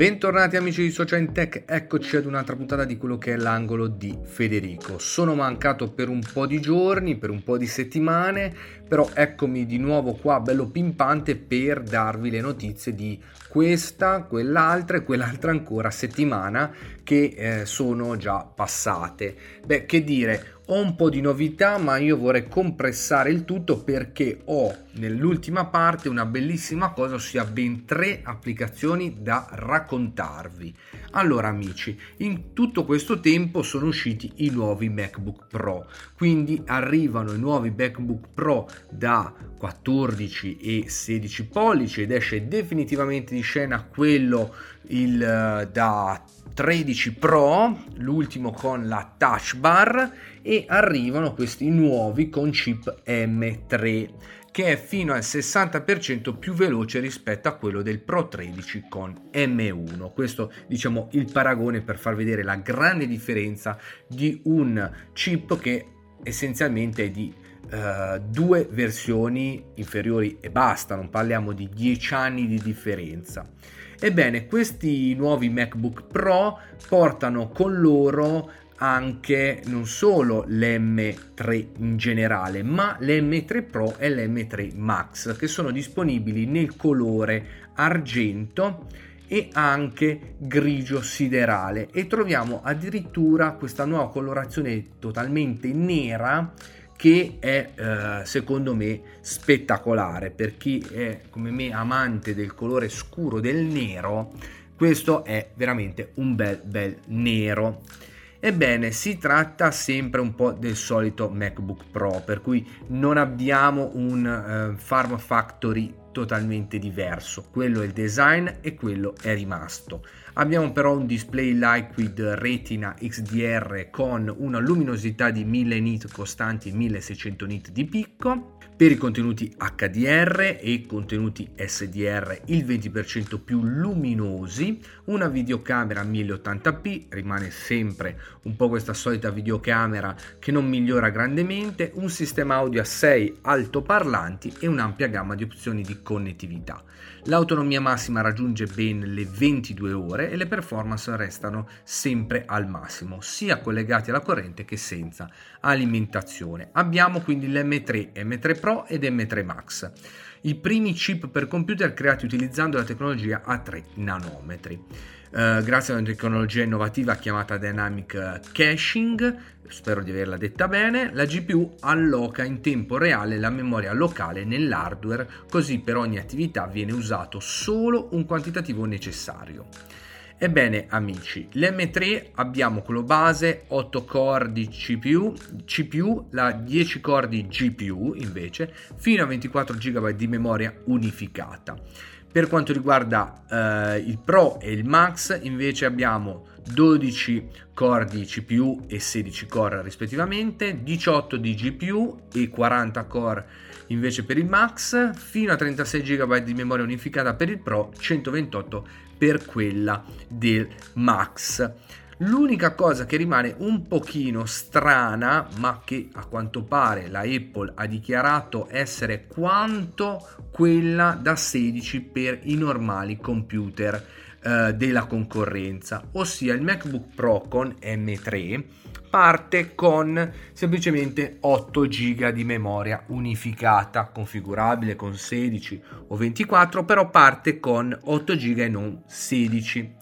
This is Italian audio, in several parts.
Bentornati amici di Social Tech, eccoci ad un'altra puntata di quello che è l'angolo di Federico. Sono mancato per un po' di giorni, per un po' di settimane, però eccomi di nuovo qua bello pimpante per darvi le notizie di questa, quell'altra e quell'altra ancora settimana che eh, sono già passate. Beh, che dire, ho un po' di novità, ma io vorrei compressare il tutto perché ho nell'ultima parte una bellissima cosa, ossia ben tre applicazioni da raccontarvi. Allora amici, in tutto questo tempo sono usciti i nuovi MacBook Pro, quindi arrivano i nuovi MacBook Pro da 14 e 16 pollici ed esce definitivamente di scena quello il, eh, da 13 Pro, l'ultimo con la touch bar e arrivano questi nuovi con chip M3 che è fino al 60% più veloce rispetto a quello del Pro 13 con M1. Questo diciamo il paragone per far vedere la grande differenza di un chip che essenzialmente è di uh, due versioni inferiori e basta, non parliamo di 10 anni di differenza. Ebbene, questi nuovi MacBook Pro portano con loro anche non solo l'M3 in generale, ma l'M3 Pro e l'M3 Max che sono disponibili nel colore argento e anche grigio siderale. E troviamo addirittura questa nuova colorazione totalmente nera che è eh, secondo me spettacolare per chi è come me amante del colore scuro del nero questo è veramente un bel bel nero Ebbene, si tratta sempre un po' del solito MacBook Pro, per cui non abbiamo un uh, Farm Factory totalmente diverso. Quello è il design e quello è rimasto. Abbiamo però un display Liquid Retina XDR con una luminosità di 1000 nit costanti e 1600 nit di picco. Per i contenuti HDR e contenuti SDR il 20% più luminosi, una videocamera 1080p, rimane sempre un po' questa solita videocamera che non migliora grandemente, un sistema audio a 6 altoparlanti e un'ampia gamma di opzioni di connettività. L'autonomia massima raggiunge ben le 22 ore e le performance restano sempre al massimo, sia collegati alla corrente che senza alimentazione. Abbiamo quindi l'M3, M3 Pro ed M3 Max, i primi chip per computer creati utilizzando la tecnologia a 3 nanometri. Uh, grazie a una tecnologia innovativa chiamata Dynamic Caching, spero di averla detta bene, la GPU alloca in tempo reale la memoria locale nell'hardware, così per ogni attività viene usato solo un quantitativo necessario. Ebbene amici, l'M3 abbiamo quello base 8 core di CPU, CPU, la 10 core di GPU invece, fino a 24 GB di memoria unificata. Per quanto riguarda eh, il Pro e il Max invece abbiamo 12 core di CPU e 16 core rispettivamente, 18 di GPU e 40 core invece per il Max, fino a 36 GB di memoria unificata per il Pro, 128 per quella del Max. L'unica cosa che rimane un pochino strana, ma che a quanto pare la Apple ha dichiarato essere quanto quella da 16 per i normali computer eh, della concorrenza, ossia il MacBook Pro con M3 parte con semplicemente 8 GB di memoria unificata, configurabile con 16 o 24, però parte con 8 GB e non 16.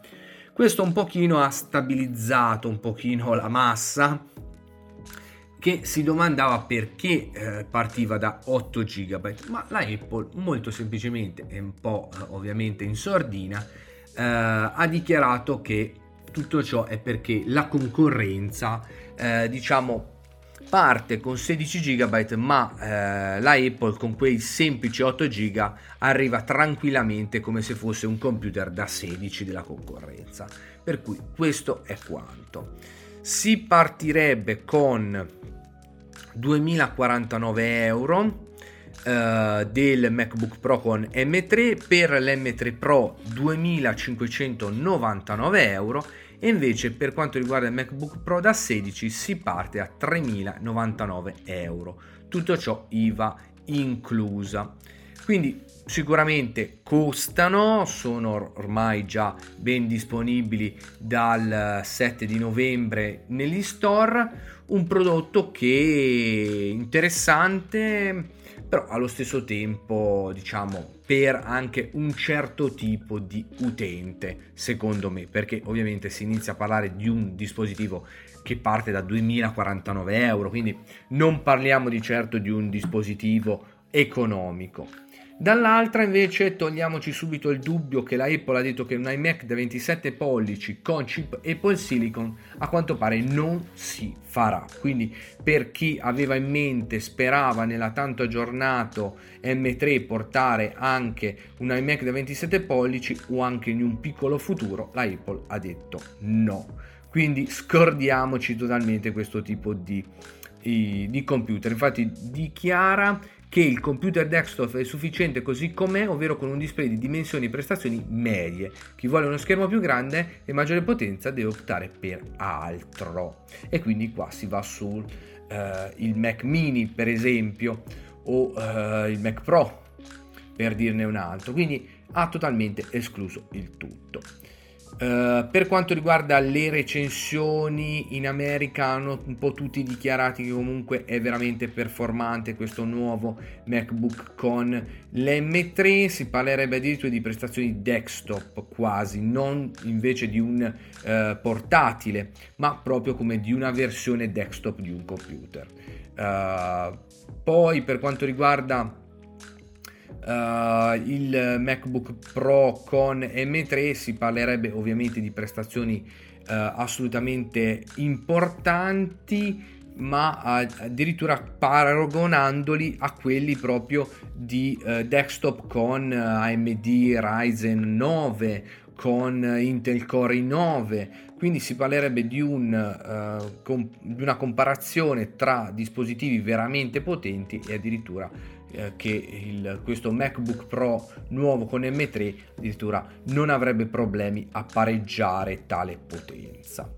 Questo un pochino ha stabilizzato un pochino la massa che si domandava perché eh, partiva da 8 GB, ma la Apple molto semplicemente e un po' eh, ovviamente in sordina eh, ha dichiarato che tutto ciò è perché la concorrenza eh, diciamo parte con 16 GB ma eh, la Apple con quei semplici 8 GB arriva tranquillamente come se fosse un computer da 16 della concorrenza. Per cui questo è quanto. Si partirebbe con 2049 euro Uh, del MacBook Pro con M3 per l'M3 Pro 2599 euro e invece per quanto riguarda il MacBook Pro da 16 si parte a 3.099 euro, tutto ciò IVA inclusa. Quindi sicuramente costano, sono ormai già ben disponibili dal 7 di novembre negli store, un prodotto che è interessante però allo stesso tempo diciamo per anche un certo tipo di utente secondo me. Perché ovviamente si inizia a parlare di un dispositivo che parte da 2049 euro quindi non parliamo di certo di un dispositivo economico Dall'altra invece togliamoci subito il dubbio che la Apple ha detto che un iMac da 27 pollici con chip Apple Silicon a quanto pare non si farà. Quindi per chi aveva in mente, sperava nella tanto aggiornato M3 portare anche un iMac da 27 pollici o anche in un piccolo futuro, la Apple ha detto no. Quindi scordiamoci totalmente questo tipo di, di computer. Infatti dichiara che il computer desktop è sufficiente così com'è, ovvero con un display di dimensioni e prestazioni medie. Chi vuole uno schermo più grande e maggiore potenza deve optare per altro. E quindi qua si va sul uh, Mac mini, per esempio, o uh, il Mac Pro, per dirne un altro. Quindi ha totalmente escluso il tutto. Uh, per quanto riguarda le recensioni in America hanno un po' tutti dichiarati che comunque è veramente performante questo nuovo MacBook con l'M3 si parlerebbe addirittura di prestazioni desktop quasi non invece di un uh, portatile ma proprio come di una versione desktop di un computer. Uh, poi per quanto riguarda Uh, il MacBook Pro con M3 si parlerebbe ovviamente di prestazioni uh, assolutamente importanti ma addirittura paragonandoli a quelli proprio di uh, desktop con AMD Ryzen 9 con Intel Core i9 quindi si parlerebbe di, un, com- di una comparazione tra dispositivi veramente potenti e addirittura eh, che il, questo MacBook Pro nuovo con M3 addirittura non avrebbe problemi a pareggiare tale potenza.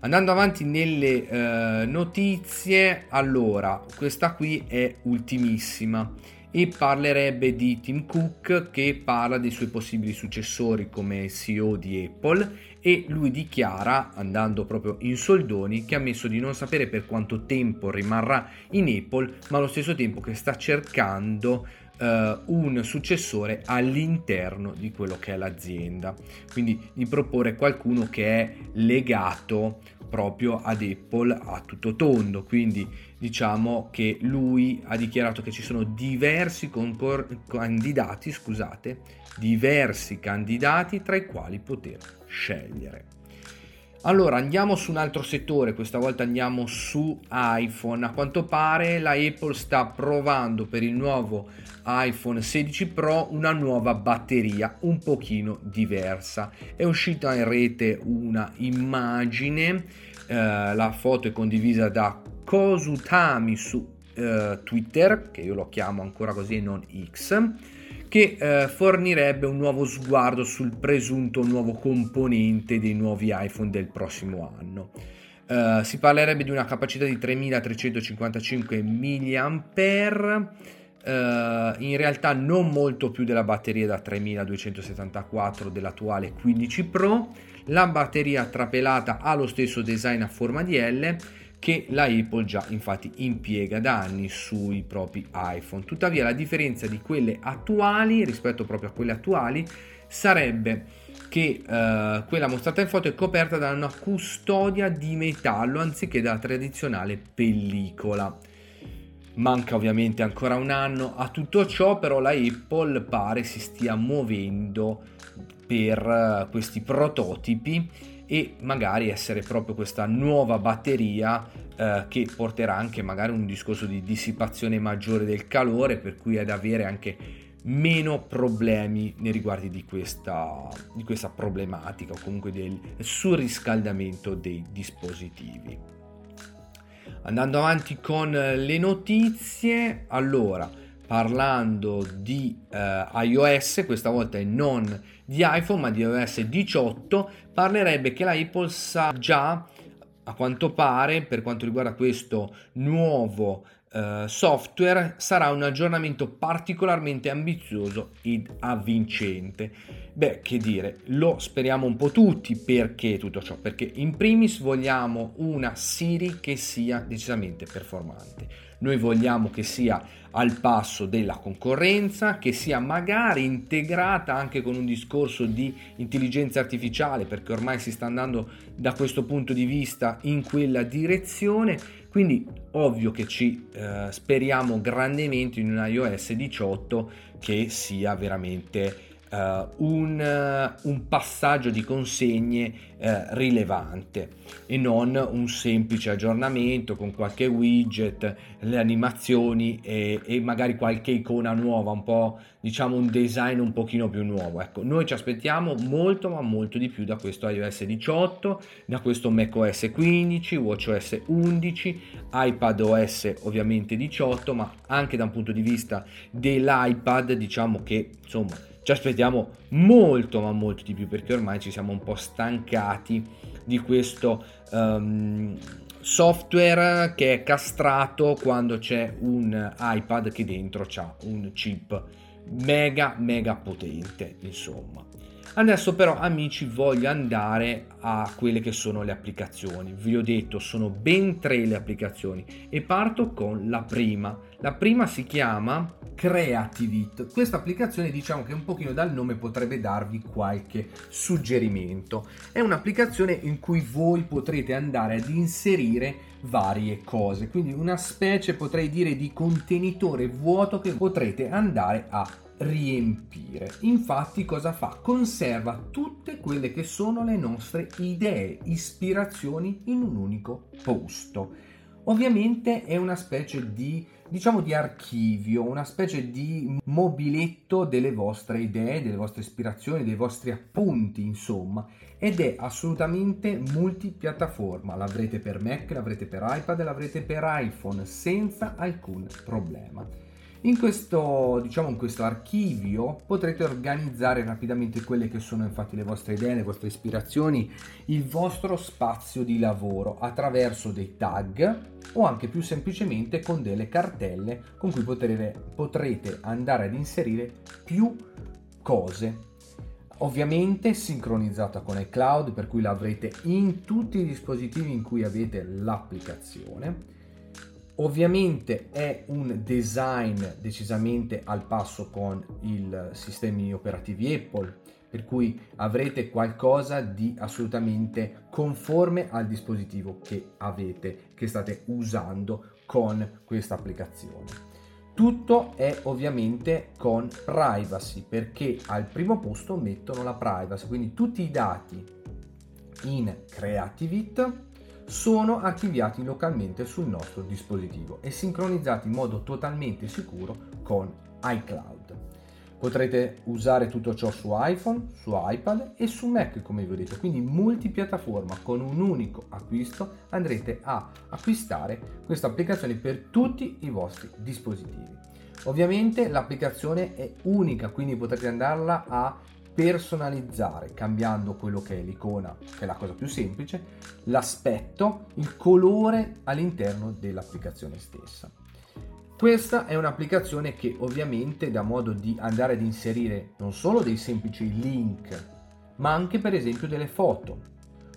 Andando avanti nelle eh, notizie, allora questa qui è ultimissima e parlerebbe di Tim Cook che parla dei suoi possibili successori come CEO di Apple e lui dichiara, andando proprio in soldoni, che ha ammesso di non sapere per quanto tempo rimarrà in Apple, ma allo stesso tempo che sta cercando Uh, un successore all'interno di quello che è l'azienda. Quindi di proporre qualcuno che è legato proprio ad Apple a tutto tondo quindi diciamo che lui ha dichiarato che ci sono diversi concor- candidati scusate diversi candidati tra i quali poter scegliere. Allora andiamo su un altro settore, questa volta andiamo su iPhone. A quanto pare la Apple sta provando per il nuovo iPhone 16 Pro una nuova batteria un pochino diversa. È uscita in rete una immagine, eh, la foto è condivisa da Kosutami su eh, Twitter, che io lo chiamo ancora così e non X che eh, fornirebbe un nuovo sguardo sul presunto nuovo componente dei nuovi iPhone del prossimo anno. Uh, si parlerebbe di una capacità di 3355 mAh, uh, in realtà non molto più della batteria da 3274 dell'attuale 15 Pro. La batteria trapelata ha lo stesso design a forma di L che la Apple già infatti impiega da anni sui propri iPhone. Tuttavia la differenza di quelle attuali rispetto proprio a quelle attuali sarebbe che uh, quella mostrata in foto è coperta da una custodia di metallo anziché da tradizionale pellicola. Manca ovviamente ancora un anno a tutto ciò, però la Apple pare si stia muovendo per uh, questi prototipi e magari essere proprio questa nuova batteria eh, che porterà anche magari un discorso di dissipazione maggiore del calore per cui ad avere anche meno problemi nei riguardi di questa, di questa problematica o comunque del surriscaldamento dei dispositivi. Andando avanti con le notizie, allora parlando di eh, iOS, questa volta non di iPhone ma di iOS 18, parlerebbe che la Apple sa già, a quanto pare, per quanto riguarda questo nuovo uh, software sarà un aggiornamento particolarmente ambizioso ed avvincente. Beh, che dire, lo speriamo un po' tutti perché tutto ciò? Perché in primis vogliamo una Siri che sia decisamente performante. Noi vogliamo che sia al passo della concorrenza, che sia magari integrata anche con un discorso di intelligenza artificiale, perché ormai si sta andando da questo punto di vista in quella direzione. Quindi ovvio che ci eh, speriamo grandemente in un iOS 18 che sia veramente uh, un, uh, un, passaggio di consegne uh, rilevante e non un semplice aggiornamento con qualche widget, le animazioni e, e, magari qualche icona nuova, un po' diciamo un design un pochino più nuovo. Ecco, noi ci aspettiamo molto ma molto di più da questo iOS 18, da questo macOS 15, WatchOS 11, iPadOS ovviamente 18, ma anche da un punto di vista dell'iPad diciamo che insomma ci aspettiamo molto ma molto di più perché ormai ci siamo un po' stancati di questo um, software che è castrato quando c'è un iPad che dentro ha un chip mega mega potente insomma Adesso però amici voglio andare a quelle che sono le applicazioni. Vi ho detto sono ben tre le applicazioni e parto con la prima. La prima si chiama Creativit. Questa applicazione diciamo che un pochino dal nome potrebbe darvi qualche suggerimento. È un'applicazione in cui voi potrete andare ad inserire varie cose, quindi una specie potrei dire di contenitore vuoto che potrete andare a riempire. Infatti cosa fa? Conserva tutte quelle che sono le nostre idee, ispirazioni in un unico posto. Ovviamente è una specie di, diciamo, di archivio, una specie di mobiletto delle vostre idee, delle vostre ispirazioni, dei vostri appunti, insomma, ed è assolutamente multipiattaforma. L'avrete per Mac, l'avrete per iPad, l'avrete per iPhone senza alcun problema. In questo, diciamo, in questo archivio potrete organizzare rapidamente quelle che sono infatti le vostre idee, le vostre ispirazioni, il vostro spazio di lavoro attraverso dei tag o anche più semplicemente con delle cartelle con cui potrete, potrete andare ad inserire più cose. Ovviamente sincronizzata con iCloud per cui l'avrete in tutti i dispositivi in cui avete l'applicazione Ovviamente è un design decisamente al passo con i sistemi operativi Apple, per cui avrete qualcosa di assolutamente conforme al dispositivo che avete, che state usando con questa applicazione. Tutto è ovviamente con privacy perché al primo posto mettono la privacy, quindi tutti i dati in Creativit sono archiviati localmente sul nostro dispositivo e sincronizzati in modo totalmente sicuro con iCloud. Potrete usare tutto ciò su iPhone, su iPad e su Mac come vi ho detto, quindi multipiattaforma con un unico acquisto andrete a acquistare questa applicazione per tutti i vostri dispositivi. Ovviamente l'applicazione è unica, quindi potrete andarla a personalizzare cambiando quello che è l'icona, che è la cosa più semplice, l'aspetto, il colore all'interno dell'applicazione stessa. Questa è un'applicazione che ovviamente dà modo di andare ad inserire non solo dei semplici link, ma anche per esempio delle foto,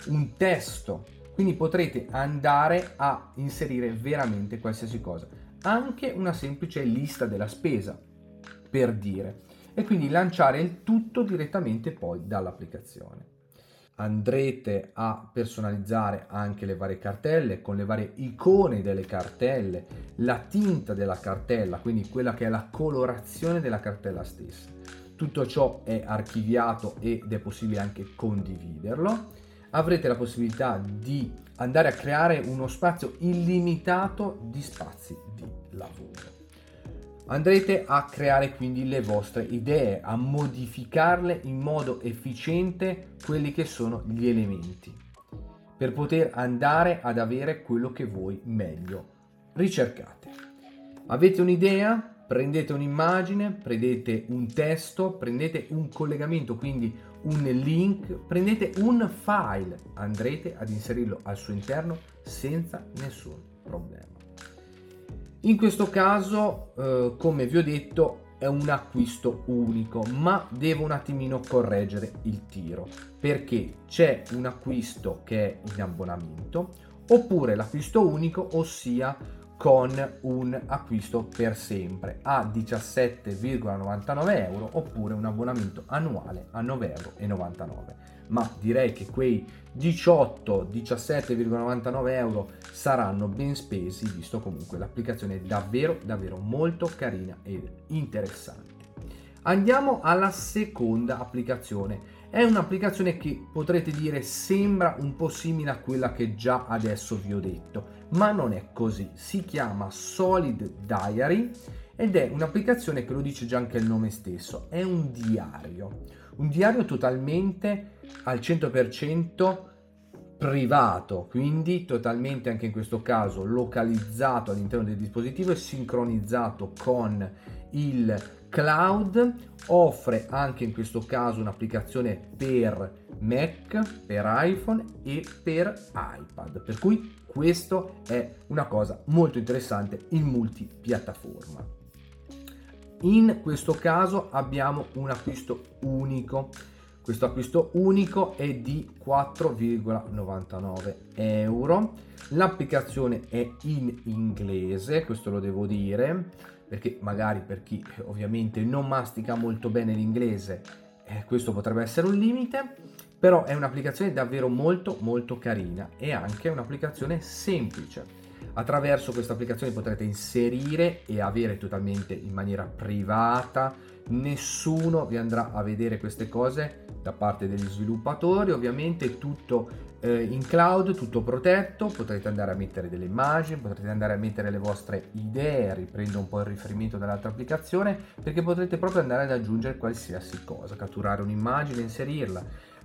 un testo, quindi potrete andare a inserire veramente qualsiasi cosa, anche una semplice lista della spesa, per dire e quindi lanciare il tutto direttamente poi dall'applicazione. Andrete a personalizzare anche le varie cartelle con le varie icone delle cartelle, la tinta della cartella, quindi quella che è la colorazione della cartella stessa. Tutto ciò è archiviato ed è possibile anche condividerlo. Avrete la possibilità di andare a creare uno spazio illimitato di spazi di lavoro. Andrete a creare quindi le vostre idee, a modificarle in modo efficiente quelli che sono gli elementi, per poter andare ad avere quello che voi meglio ricercate. Avete un'idea? Prendete un'immagine, prendete un testo, prendete un collegamento, quindi un link, prendete un file, andrete ad inserirlo al suo interno senza nessun problema. In questo caso, eh, come vi ho detto, è un acquisto unico, ma devo un attimino correggere il tiro perché c'è un acquisto che è in abbonamento oppure l'acquisto unico, ossia con un acquisto per sempre a 17,99 euro oppure un abbonamento annuale a 9,99 euro. Ma direi che quei 18, 17,99 euro saranno ben spesi, visto comunque l'applicazione è davvero, davvero molto carina ed interessante. Andiamo alla seconda applicazione. È un'applicazione che potrete dire sembra un po' simile a quella che già adesso vi ho detto, ma non è così. Si chiama Solid Diary ed è un'applicazione che lo dice già anche il nome stesso, è un diario. Un diario totalmente al 100% privato, quindi totalmente anche in questo caso localizzato all'interno del dispositivo e sincronizzato con il cloud, offre anche in questo caso un'applicazione per Mac, per iPhone e per iPad, per cui questo è una cosa molto interessante in multipiattaforma. In questo caso abbiamo un acquisto unico questo acquisto unico è di 4,99 euro. L'applicazione è in inglese, questo lo devo dire, perché magari per chi ovviamente non mastica molto bene l'inglese, eh, questo potrebbe essere un limite, però è un'applicazione davvero molto molto carina e anche un'applicazione semplice. Attraverso questa applicazione potrete inserire e avere totalmente in maniera privata. Nessuno vi andrà a vedere queste cose da parte degli sviluppatori, ovviamente tutto eh, in cloud, tutto protetto, potrete andare a mettere delle immagini, potrete andare a mettere le vostre idee, riprendo un po' il riferimento dall'altra applicazione, perché potrete proprio andare ad aggiungere qualsiasi cosa, catturare un'immagine, inserirla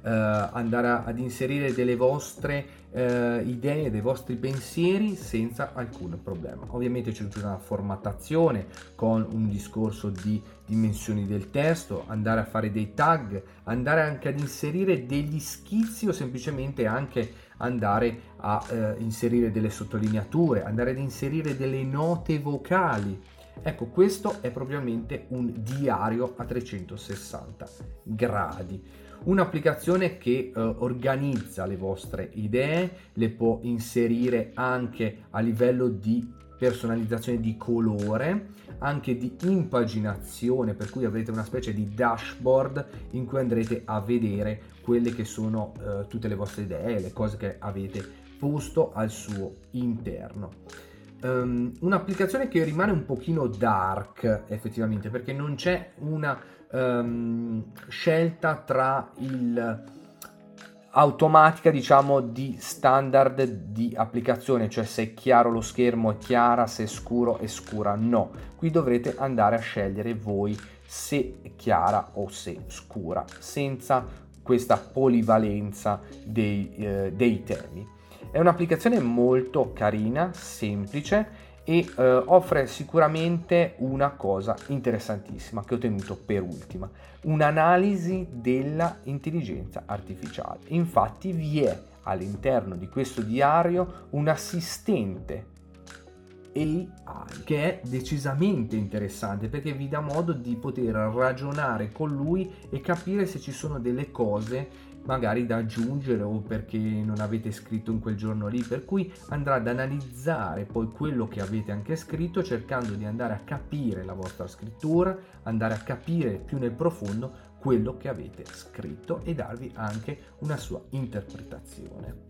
andare a, ad inserire delle vostre eh, idee, dei vostri pensieri senza alcun problema. Ovviamente c'è una formattazione con un discorso di dimensioni del testo, andare a fare dei tag, andare anche ad inserire degli schizzi o semplicemente anche andare a eh, inserire delle sottolineature, andare ad inserire delle note vocali. Ecco, questo è propriamente un diario a 360 gradi un'applicazione che eh, organizza le vostre idee, le può inserire anche a livello di personalizzazione di colore, anche di impaginazione, per cui avrete una specie di dashboard in cui andrete a vedere quelle che sono eh, tutte le vostre idee, le cose che avete posto al suo interno. Um, un'applicazione che rimane un pochino dark effettivamente perché non c'è una um, scelta tra il automatica diciamo di standard di applicazione cioè se è chiaro lo schermo è chiara se è scuro è scura no. Qui dovrete andare a scegliere voi se è chiara o se scura senza questa polivalenza dei, eh, dei temi è un'applicazione molto carina semplice e eh, offre sicuramente una cosa interessantissima che ho tenuto per ultima, un'analisi della intelligenza artificiale. Infatti vi è all'interno di questo diario un assistente AI che è decisamente interessante perché vi dà modo di poter ragionare con lui e capire se ci sono delle cose magari da aggiungere o perché non avete scritto in quel giorno lì, per cui andrà ad analizzare poi quello che avete anche scritto cercando di andare a capire la vostra scrittura, andare a capire più nel profondo quello che avete scritto e darvi anche una sua interpretazione.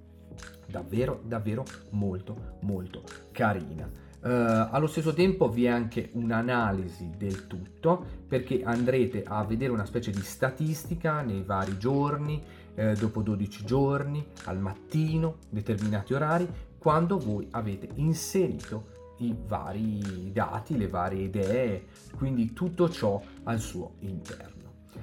Davvero, davvero molto, molto carina. Uh, allo stesso tempo vi è anche un'analisi del tutto perché andrete a vedere una specie di statistica nei vari giorni, eh, dopo 12 giorni, al mattino, determinati orari, quando voi avete inserito i vari dati, le varie idee, quindi tutto ciò al suo interno.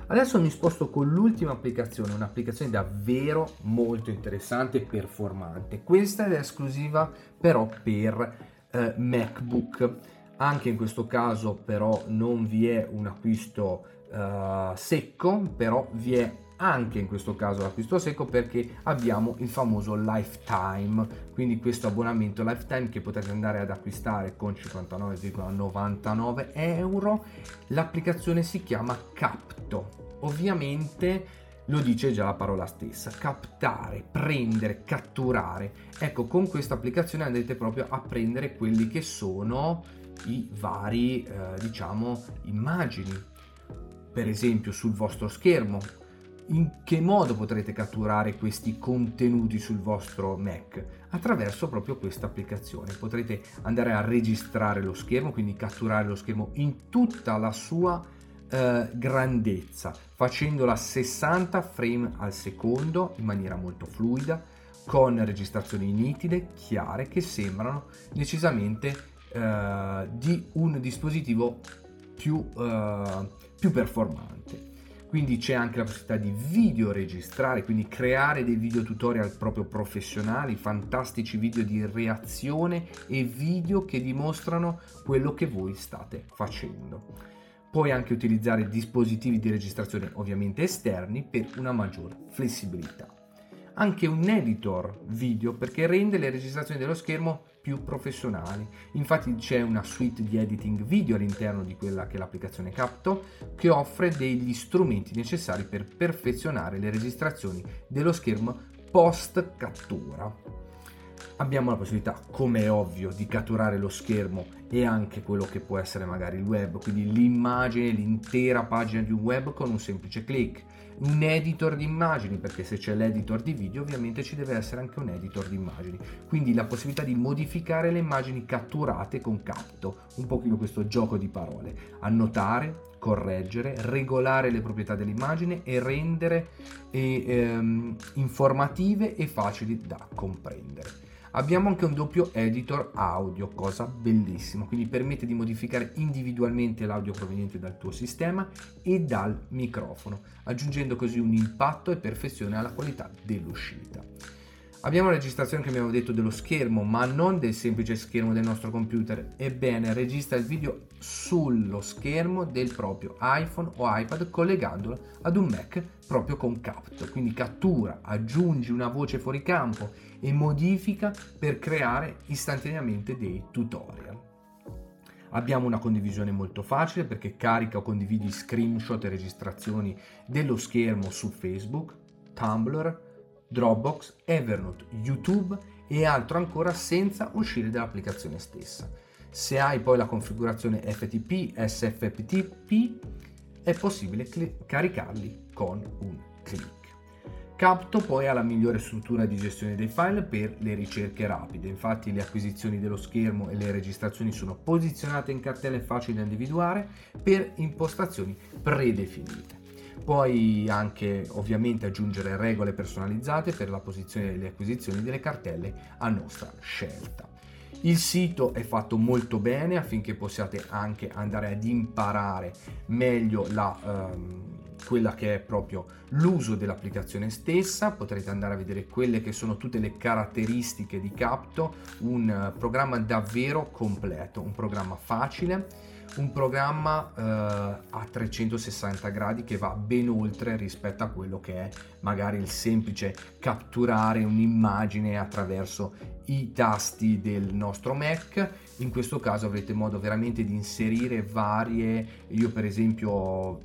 Adesso mi sposto con l'ultima applicazione, un'applicazione davvero molto interessante e performante. Questa è esclusiva però per eh, MacBook. Anche in questo caso però non vi è un acquisto eh, secco, però vi è anche in questo caso l'acquisto secco perché abbiamo il famoso lifetime, quindi questo abbonamento lifetime che potete andare ad acquistare con 59,99 euro. L'applicazione si chiama Capto. Ovviamente lo dice già la parola stessa, captare, prendere, catturare. Ecco, con questa applicazione andrete proprio a prendere quelli che sono i vari, eh, diciamo, immagini. Per esempio sul vostro schermo, in che modo potrete catturare questi contenuti sul vostro Mac? Attraverso proprio questa applicazione. Potrete andare a registrare lo schermo, quindi catturare lo schermo in tutta la sua eh, grandezza, facendola 60 frame al secondo in maniera molto fluida, con registrazioni nitide, chiare, che sembrano decisamente eh, di un dispositivo più, eh, più performante quindi c'è anche la possibilità di video registrare, quindi creare dei video tutorial proprio professionali, fantastici video di reazione e video che dimostrano quello che voi state facendo. Puoi anche utilizzare dispositivi di registrazione ovviamente esterni per una maggior flessibilità anche un editor video perché rende le registrazioni dello schermo più professionali. Infatti c'è una suite di editing video all'interno di quella che è l'applicazione Capto che offre degli strumenti necessari per perfezionare le registrazioni dello schermo post cattura. Abbiamo la possibilità, come è ovvio, di catturare lo schermo e anche quello che può essere magari il web, quindi l'immagine, l'intera pagina di un web con un semplice clic. Un editor di immagini, perché se c'è l'editor di video ovviamente ci deve essere anche un editor di immagini, quindi la possibilità di modificare le immagini catturate con Capto, un pochino questo gioco di parole, annotare, correggere, regolare le proprietà dell'immagine e rendere e, ehm, informative e facili da comprendere. Abbiamo anche un doppio editor audio, cosa bellissima, quindi permette di modificare individualmente l'audio proveniente dal tuo sistema e dal microfono, aggiungendo così un impatto e perfezione alla qualità dell'uscita. Abbiamo la registrazione che abbiamo detto dello schermo, ma non del semplice schermo del nostro computer. Ebbene, registra il video sullo schermo del proprio iPhone o iPad collegandolo ad un Mac proprio con Capto. Quindi cattura, aggiungi una voce fuori campo e modifica per creare istantaneamente dei tutorial. Abbiamo una condivisione molto facile perché carica o condividi screenshot e registrazioni dello schermo su Facebook, Tumblr, Dropbox, Evernote, YouTube e altro ancora senza uscire dall'applicazione stessa. Se hai poi la configurazione FTP, SFTP, è possibile cl- caricarli con un clic. Capto poi ha la migliore struttura di gestione dei file per le ricerche rapide, infatti le acquisizioni dello schermo e le registrazioni sono posizionate in cartelle facili da individuare per impostazioni predefinite. Puoi anche ovviamente aggiungere regole personalizzate per la posizione delle acquisizioni delle cartelle a nostra scelta. Il sito è fatto molto bene affinché possiate anche andare ad imparare meglio la, um, quella che è proprio l'uso dell'applicazione stessa, potrete andare a vedere quelle che sono tutte le caratteristiche di Capto, un programma davvero completo, un programma facile un programma eh, a 360 gradi che va ben oltre rispetto a quello che è magari il semplice catturare un'immagine attraverso i tasti del nostro Mac. In questo caso avrete modo veramente di inserire varie, io per esempio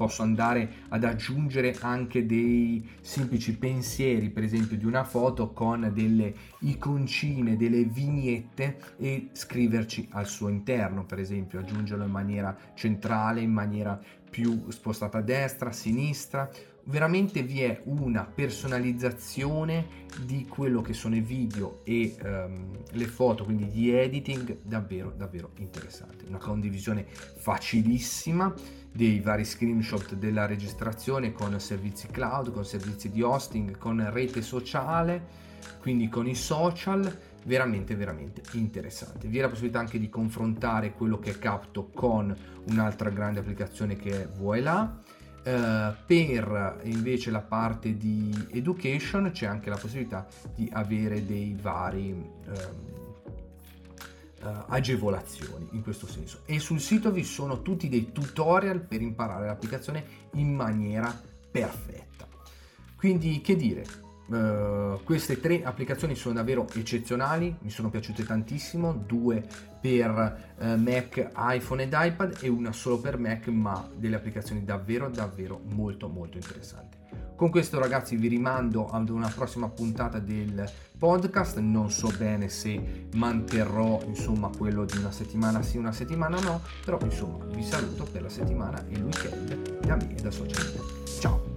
posso andare ad aggiungere anche dei semplici pensieri, per esempio di una foto con delle iconcine, delle vignette e scriverci al suo interno, per esempio aggiungerlo in maniera centrale, in maniera più spostata a destra, a sinistra. Veramente vi è una personalizzazione di quello che sono i video e um, le foto, quindi di editing davvero davvero interessante. Una condivisione facilissima dei vari screenshot della registrazione con servizi cloud, con servizi di hosting, con rete sociale, quindi con i social, veramente veramente interessante. Vi è la possibilità anche di confrontare quello che Capto con un'altra grande applicazione che è Voila. Uh, per invece la parte di education c'è anche la possibilità di avere dei vari um, uh, agevolazioni in questo senso e sul sito vi sono tutti dei tutorial per imparare l'applicazione in maniera perfetta. Quindi che dire, Uh, queste tre applicazioni sono davvero eccezionali, mi sono piaciute tantissimo, due per uh, Mac, iPhone ed iPad e una solo per Mac, ma delle applicazioni davvero davvero molto molto interessanti. Con questo ragazzi vi rimando ad una prossima puntata del podcast, non so bene se manterrò insomma quello di una settimana sì una settimana no, però insomma vi saluto per la settimana e il weekend da me e da Social Media.